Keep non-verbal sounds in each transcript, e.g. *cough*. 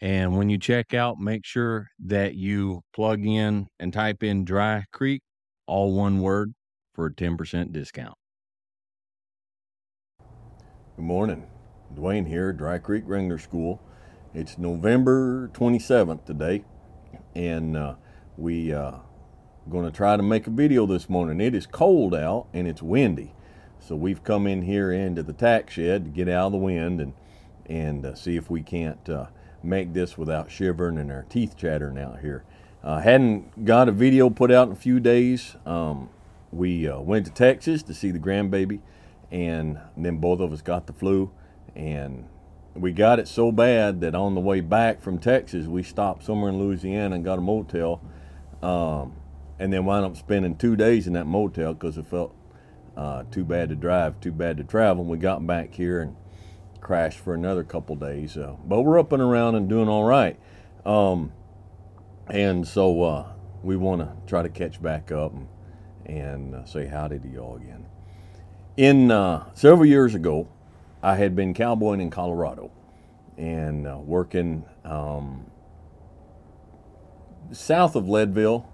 and when you check out, make sure that you plug in and type in Dry Creek, all one word, for a 10% discount. Good morning. Dwayne here, Dry Creek Wrangler School. It's November 27th today, and uh, we uh, going to try to make a video this morning. It is cold out and it's windy, so we've come in here into the tack shed to get out of the wind and and uh, see if we can't uh, make this without shivering and our teeth chattering out here. Uh, hadn't got a video put out in a few days. Um, we uh, went to Texas to see the grandbaby, and then both of us got the flu. And we got it so bad that on the way back from Texas, we stopped somewhere in Louisiana and got a motel. Um, and then wound up spending two days in that motel because it felt uh, too bad to drive, too bad to travel. And we got back here and crashed for another couple days. Uh, but we're up and around and doing all right. Um, and so uh, we want to try to catch back up and, and uh, say howdy to y'all again. In uh, several years ago, I had been cowboying in Colorado and uh, working um, south of Leadville,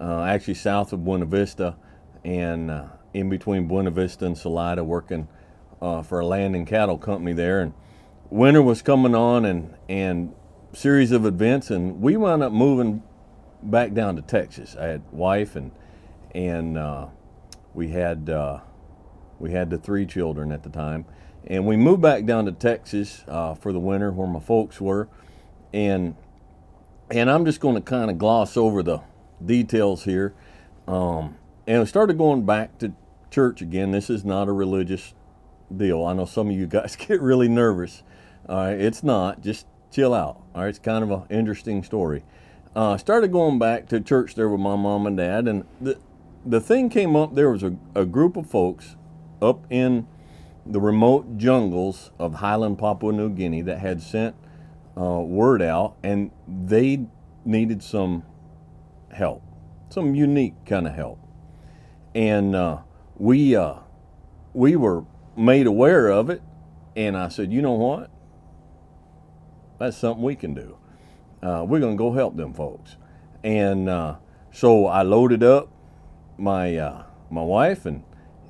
uh, actually south of Buena Vista, and in between Buena Vista and Salida, working uh, for a land and cattle company there, and winter was coming on, and and series of events, and we wound up moving back down to Texas. I had wife and and uh, we had uh, we had the three children at the time, and we moved back down to Texas uh, for the winter where my folks were, and and I'm just going to kind of gloss over the details here, um, and we started going back to church again. This is not a religious deal. I know some of you guys *laughs* get really nervous. All right, it's not. Just chill out. All right, it's kind of an interesting story. Uh, started going back to church there with my mom and dad, and the the thing came up. There was a, a group of folks up in the remote jungles of Highland, Papua New Guinea, that had sent uh, word out, and they needed some help, some unique kind of help, and uh, we uh, we were made aware of it, and I said, you know what? That's something we can do. Uh, we're going to go help them folks. And uh, so I loaded up my uh, my wife and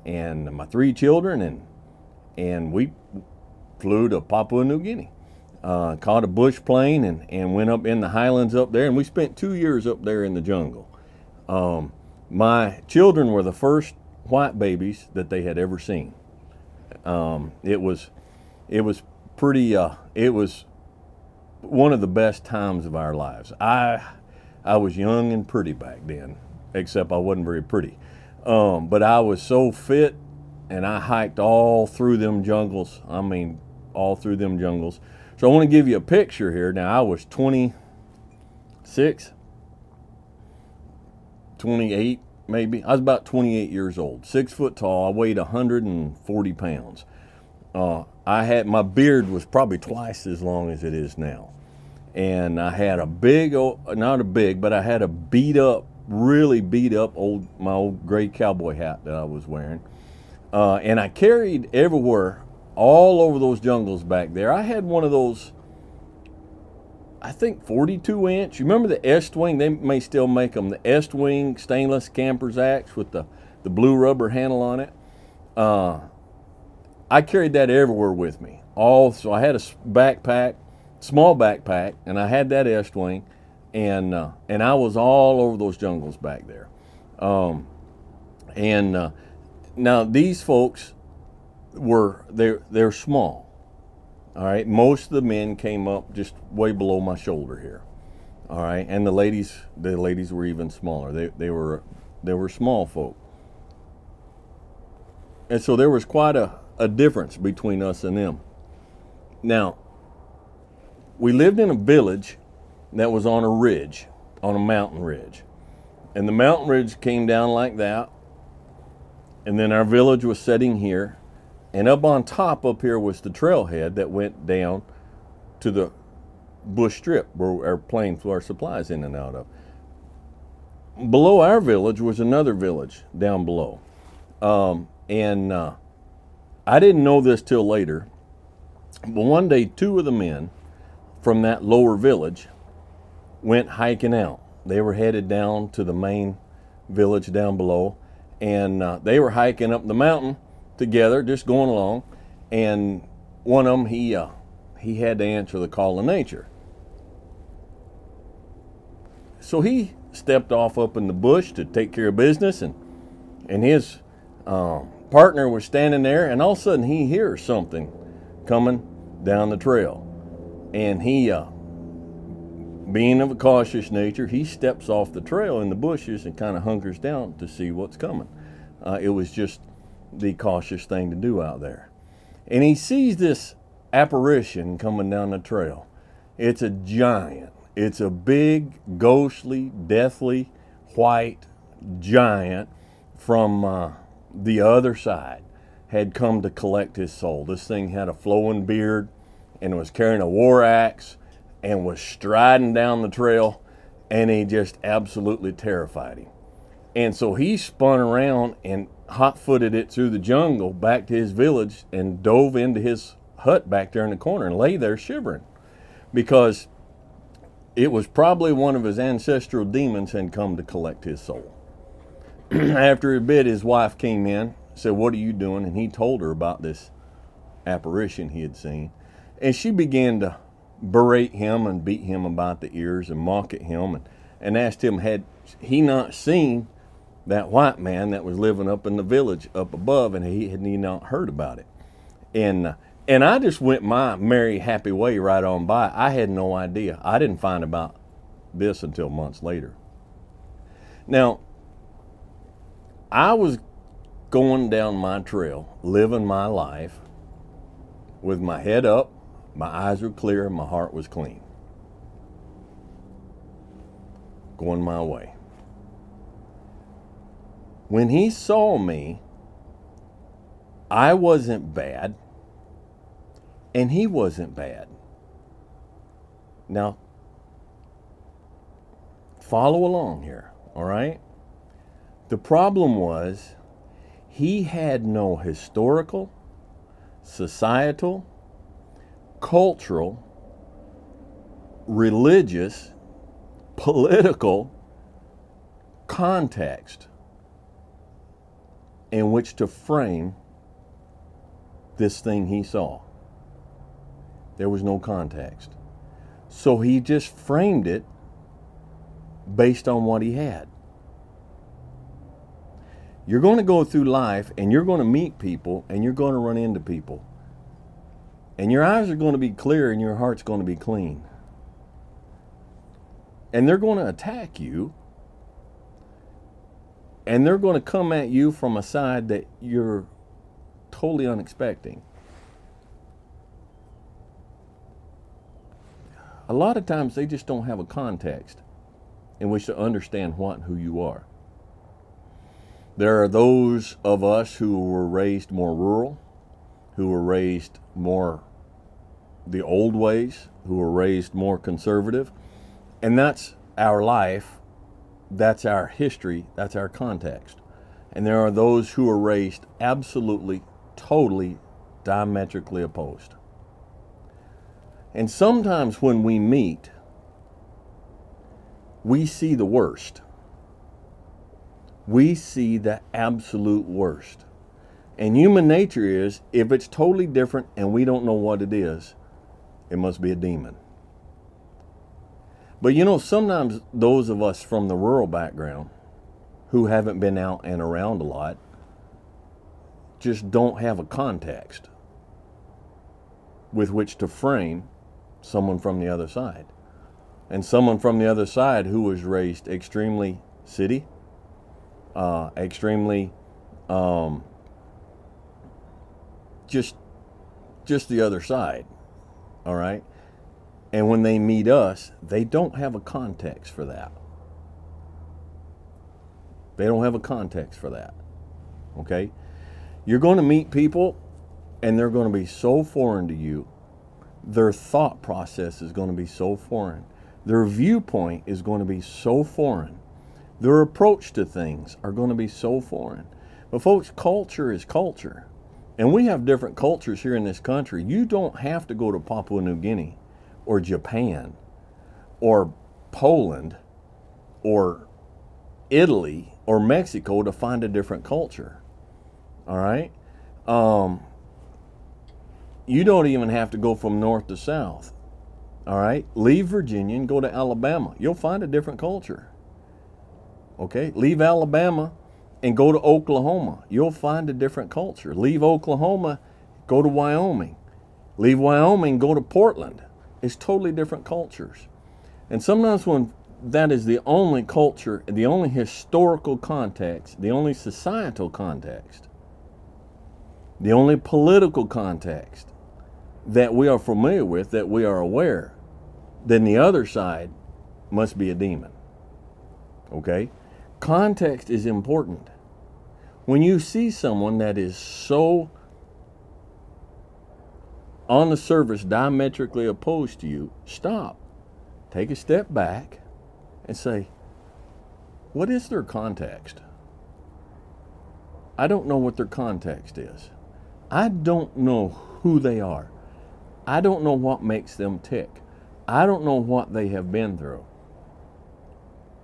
and my three children, and and we flew to Papua New Guinea. Uh, caught a bush plane and, and went up in the highlands up there, and we spent two years up there in the jungle. Um, my children were the first white babies that they had ever seen. Um, it was, it was pretty. Uh, it was one of the best times of our lives. I, I was young and pretty back then, except I wasn't very pretty. Um, but I was so fit, and I hiked all through them jungles. I mean, all through them jungles. So I want to give you a picture here. Now I was 26, 28 maybe. I was about 28 years old, six foot tall. I weighed 140 pounds. Uh, I had my beard was probably twice as long as it is now, and I had a big, not a big, but I had a beat up, really beat up old my old gray cowboy hat that I was wearing, uh, and I carried everywhere, all over those jungles back there. I had one of those I think 42 inch. You remember the Estwing? They may still make them. The Estwing stainless camper's axe with the, the blue rubber handle on it. Uh, I carried that everywhere with me. All so I had a backpack, small backpack, and I had that Estwing. and uh, and I was all over those jungles back there. Um, and uh, now these folks were they're they're small. All right, most of the men came up just way below my shoulder here. All right, and the ladies the ladies were even smaller. They they were they were small folk. And so there was quite a, a difference between us and them. Now, we lived in a village that was on a ridge, on a mountain ridge. And the mountain ridge came down like that. And then our village was setting here. And up on top up here was the trailhead that went down to the bush strip where our plane flew our supplies in and out of. Below our village was another village down below. Um, and uh, I didn't know this till later. But one day, two of the men from that lower village went hiking out. They were headed down to the main village down below, and uh, they were hiking up the mountain together, just going along. And one of them, he uh, he had to answer the call of nature. So he stepped off up in the bush to take care of business, and and his um, partner was standing there, and all of a sudden he hears something coming down the trail, and he uh, being of a cautious nature, he steps off the trail in the bushes and kind of hunkers down to see what's coming. Uh, it was just the cautious thing to do out there. And he sees this apparition coming down the trail. It's a giant. It's a big, ghostly, deathly, white giant from uh, the other side had come to collect his soul. This thing had a flowing beard and was carrying a war axe and was striding down the trail, and he just absolutely terrified him. And so he spun around and hot footed it through the jungle back to his village and dove into his hut back there in the corner and lay there shivering because it was probably one of his ancestral demons had come to collect his soul. *clears throat* After a bit, his wife came in, said, What are you doing? And he told her about this apparition he had seen. And she began to berate him and beat him about the ears and mock at him and, and asked him, had he not seen that white man that was living up in the village up above and he had not heard about it? And, and I just went my merry, happy way right on by. I had no idea. I didn't find about this until months later. Now, I was going down my trail, living my life with my head up, my eyes were clear, my heart was clean. Going my way. When he saw me, I wasn't bad, and he wasn't bad. Now, follow along here, all right? The problem was he had no historical, societal, cultural, religious, political context in which to frame this thing he saw. There was no context. So he just framed it based on what he had. You're going to go through life and you're going to meet people and you're going to run into people and your eyes are going to be clear and your heart's going to be clean. And they're going to attack you. And they're going to come at you from a side that you're totally unexpecting. A lot of times they just don't have a context in which to understand what and who you are. There are those of us who were raised more rural, who were raised more the old ways, who were raised more conservative. And that's our life, that's our history, that's our context. And there are those who are raised absolutely, totally diametrically opposed. And sometimes when we meet, we see the worst. We see the absolute worst. And human nature is if it's totally different and we don't know what it is, it must be a demon. But you know, sometimes those of us from the rural background who haven't been out and around a lot just don't have a context with which to frame someone from the other side. And someone from the other side who was raised extremely city, uh, extremely um, just just the other side. All right? And when they meet us, they don't have a context for that. They don't have a context for that. Okay? You're going to meet people and they're going to be so foreign to you. Their thought process is going to be so foreign. Their viewpoint is going to be so foreign. Their approach to things are going to be so foreign. But, folks, culture is culture. And we have different cultures here in this country. You don't have to go to Papua New Guinea or Japan or Poland or Italy or Mexico to find a different culture. All right? Um, you don't even have to go from north to south. All right? Leave Virginia and go to Alabama. You'll find a different culture. Okay? Leave Alabama and go to Oklahoma. You'll find a different culture. Leave Oklahoma, go to Wyoming. Leave Wyoming, go to Portland. It's totally different cultures. And sometimes when that is the only culture, the only historical context, the only societal context, the only political context that we are familiar with, that we are aware, then the other side must be a demon. Okay? Context is important. When you see someone that is so on the surface diametrically opposed to you, stop. Take a step back and say, what is their context? I don't know what their context is. I don't know who they are. I don't know what makes them tick. I don't know what they have been through.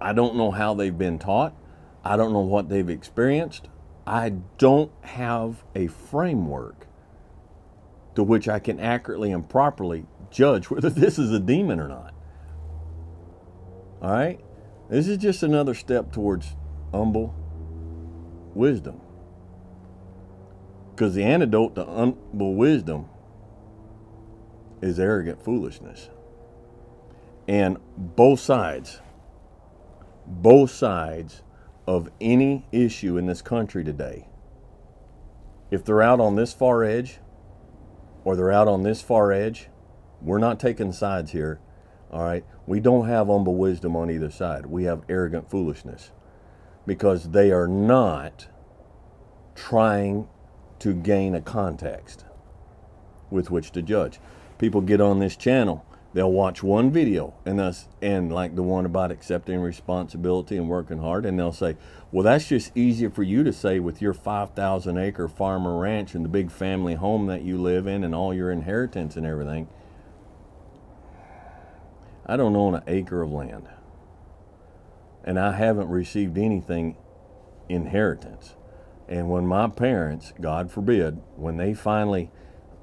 I don't know how they've been taught. I don't know what they've experienced. I don't have a framework to which I can accurately and properly judge whether *laughs* this is a demon or not. All right? This is just another step towards humble wisdom. Because the antidote to humble wisdom is arrogant foolishness. And both sides, both sides of any issue in this country today, if they're out on this far edge or they're out on this far edge, we're not taking sides here. All right. We don't have humble wisdom on either side. We have arrogant foolishness because they are not trying to gain a context with which to judge. People get on this channel they'll watch one video and us and like the one about accepting responsibility and working hard and they'll say well that's just easier for you to say with your 5000 acre farm or ranch and the big family home that you live in and all your inheritance and everything. I don't own an acre of land and i haven't received anything inheritance. And when my parents god forbid when they finally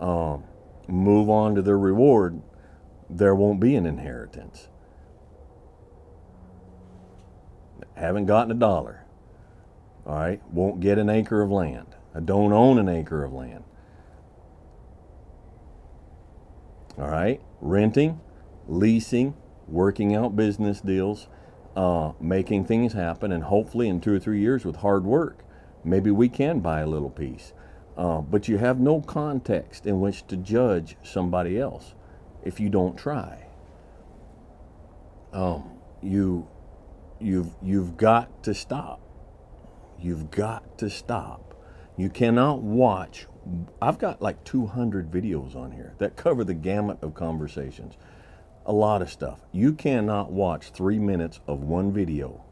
um, move on to their reward there won't be an inheritance. Haven't gotten a dollar. All right, won't get an acre of land. I don't own an acre of land. All right, renting, leasing, working out business deals, uh, making things happen, and hopefully in two or three years with hard work, maybe we can buy a little piece. Uh, but you have no context in which to judge somebody else if you don't try. Um, you, you've, you've got to stop. You've got to stop. You cannot watch. I've got like 200 videos on here that cover the gamut of conversations. A lot of stuff. You cannot watch three minutes of one video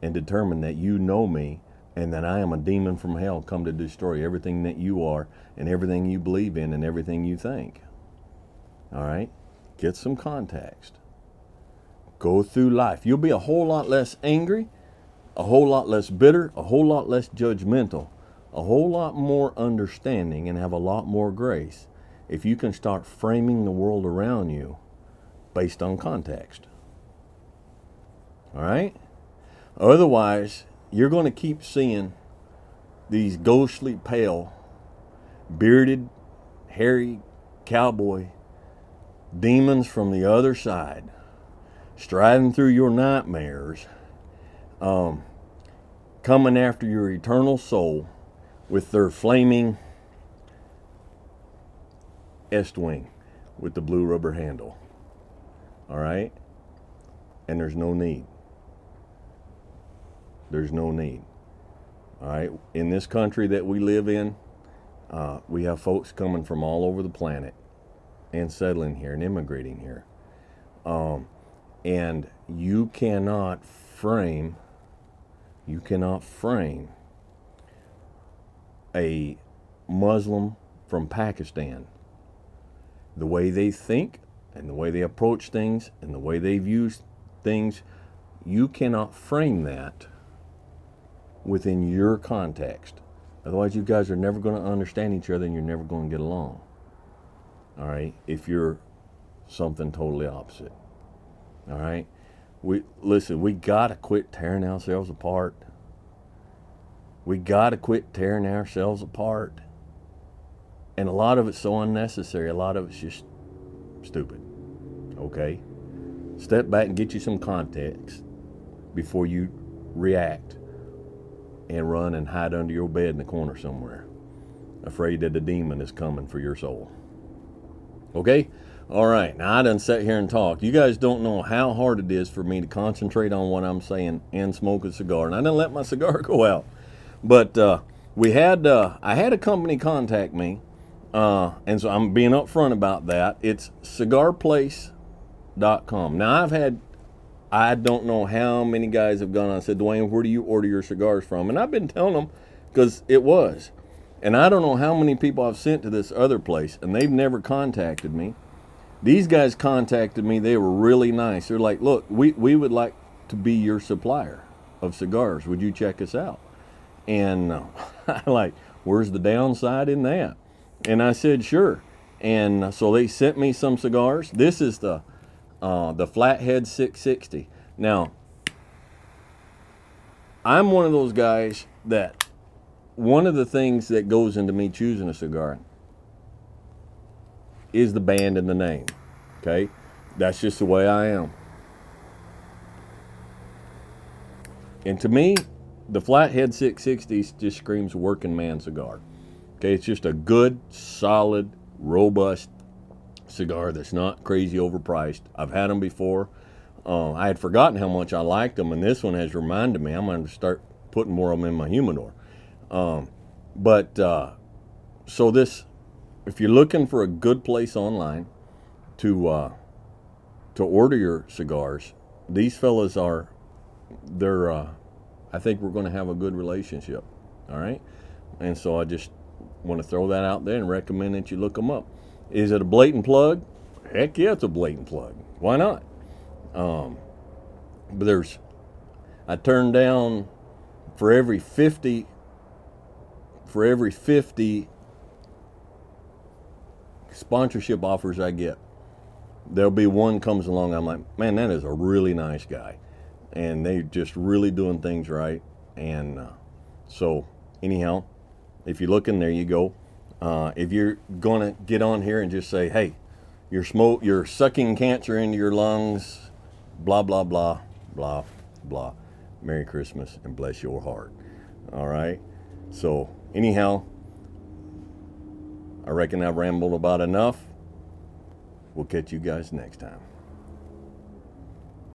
and determine that you know me and that I am a demon from hell come to destroy everything that you are and everything you believe in and everything you think. All right? Get some context. Go through life. You'll be a whole lot less angry, a whole lot less bitter, a whole lot less judgmental, a whole lot more understanding, and have a lot more grace if you can start framing the world around you based on context. All right? Otherwise, you're going to keep seeing these ghostly pale, bearded, hairy cowboy demons from the other side striding through your nightmares, um, coming after your eternal soul with their flaming Estwing with the blue rubber handle. All right? And there's no need. There's no need. All right? In this country that we live in, uh, we have folks coming from all over the planet and settling here and immigrating here. Um, and you cannot frame, you cannot frame a Muslim from Pakistan the way they think and the way they approach things and the way they view things, you cannot frame that within your context. Otherwise, you guys are never going to understand each other and you're never going to get along. All right? If you're something totally opposite. All right? We listen, we got to quit tearing ourselves apart. We got to quit tearing ourselves apart. And a lot of it's so unnecessary. A lot of it's just stupid. Okay? Step back and get you some context before you react and run and hide under your bed in the corner somewhere, afraid that the demon is coming for your soul. Okay? All right. Now, I done sit here and talk. You guys don't know how hard it is for me to concentrate on what I'm saying and smoke a cigar. And I didn't let my *laughs* cigar go out. But uh, we had, uh, I had a company contact me. Uh, and so I'm being upfront about that. It's cigarplace.com. Now, I've had I don't know how many guys have gone on and said, Dwayne, where do you order your cigars from? And I've been telling them because it was. And I don't know how many people I've sent to this other place, and they've never contacted me. These guys contacted me. They were really nice. They're like, look, we, we would like to be your supplier of cigars. Would you check us out? And uh, *laughs* like, where's the downside in that? And I said, sure. And so they sent me some cigars. This is the uh, the Flathead 660. Now, I'm one of those guys that one of the things that goes into me choosing a cigar is the band and the name. Okay? That's just the way I am. And to me, the Flathead 660 just screams working man cigar. Okay, it's just a good, solid, robust cigar that's not crazy overpriced. I've had them before. Uh, I had forgotten how much I liked them, and this one has reminded me. I'm going to start putting more of them in my humidor. Um, but uh, so this, if you're looking for a good place online to uh, to order your cigars, these fellas are, they're. Uh, I think we're going to have a good relationship. All right, and so I just want to throw that out there and recommend that you look them up. Is it a blatant plug? Heck yeah, it's a blatant plug. Why not? Um, but there's, I turned down for every 50, for every 50 sponsorship offers I get, there'll be one comes along. I'm like, man, that is a really nice guy. And they're just really doing things right. And uh, so, anyhow, if you look in there, you go. Uh, if you're going to get on here and just say, hey, you're, smoke, you're sucking cancer into your lungs, blah, blah, blah, blah, blah. Merry Christmas and bless your heart. All right. So, anyhow, I reckon I've rambled about enough. We'll catch you guys next time.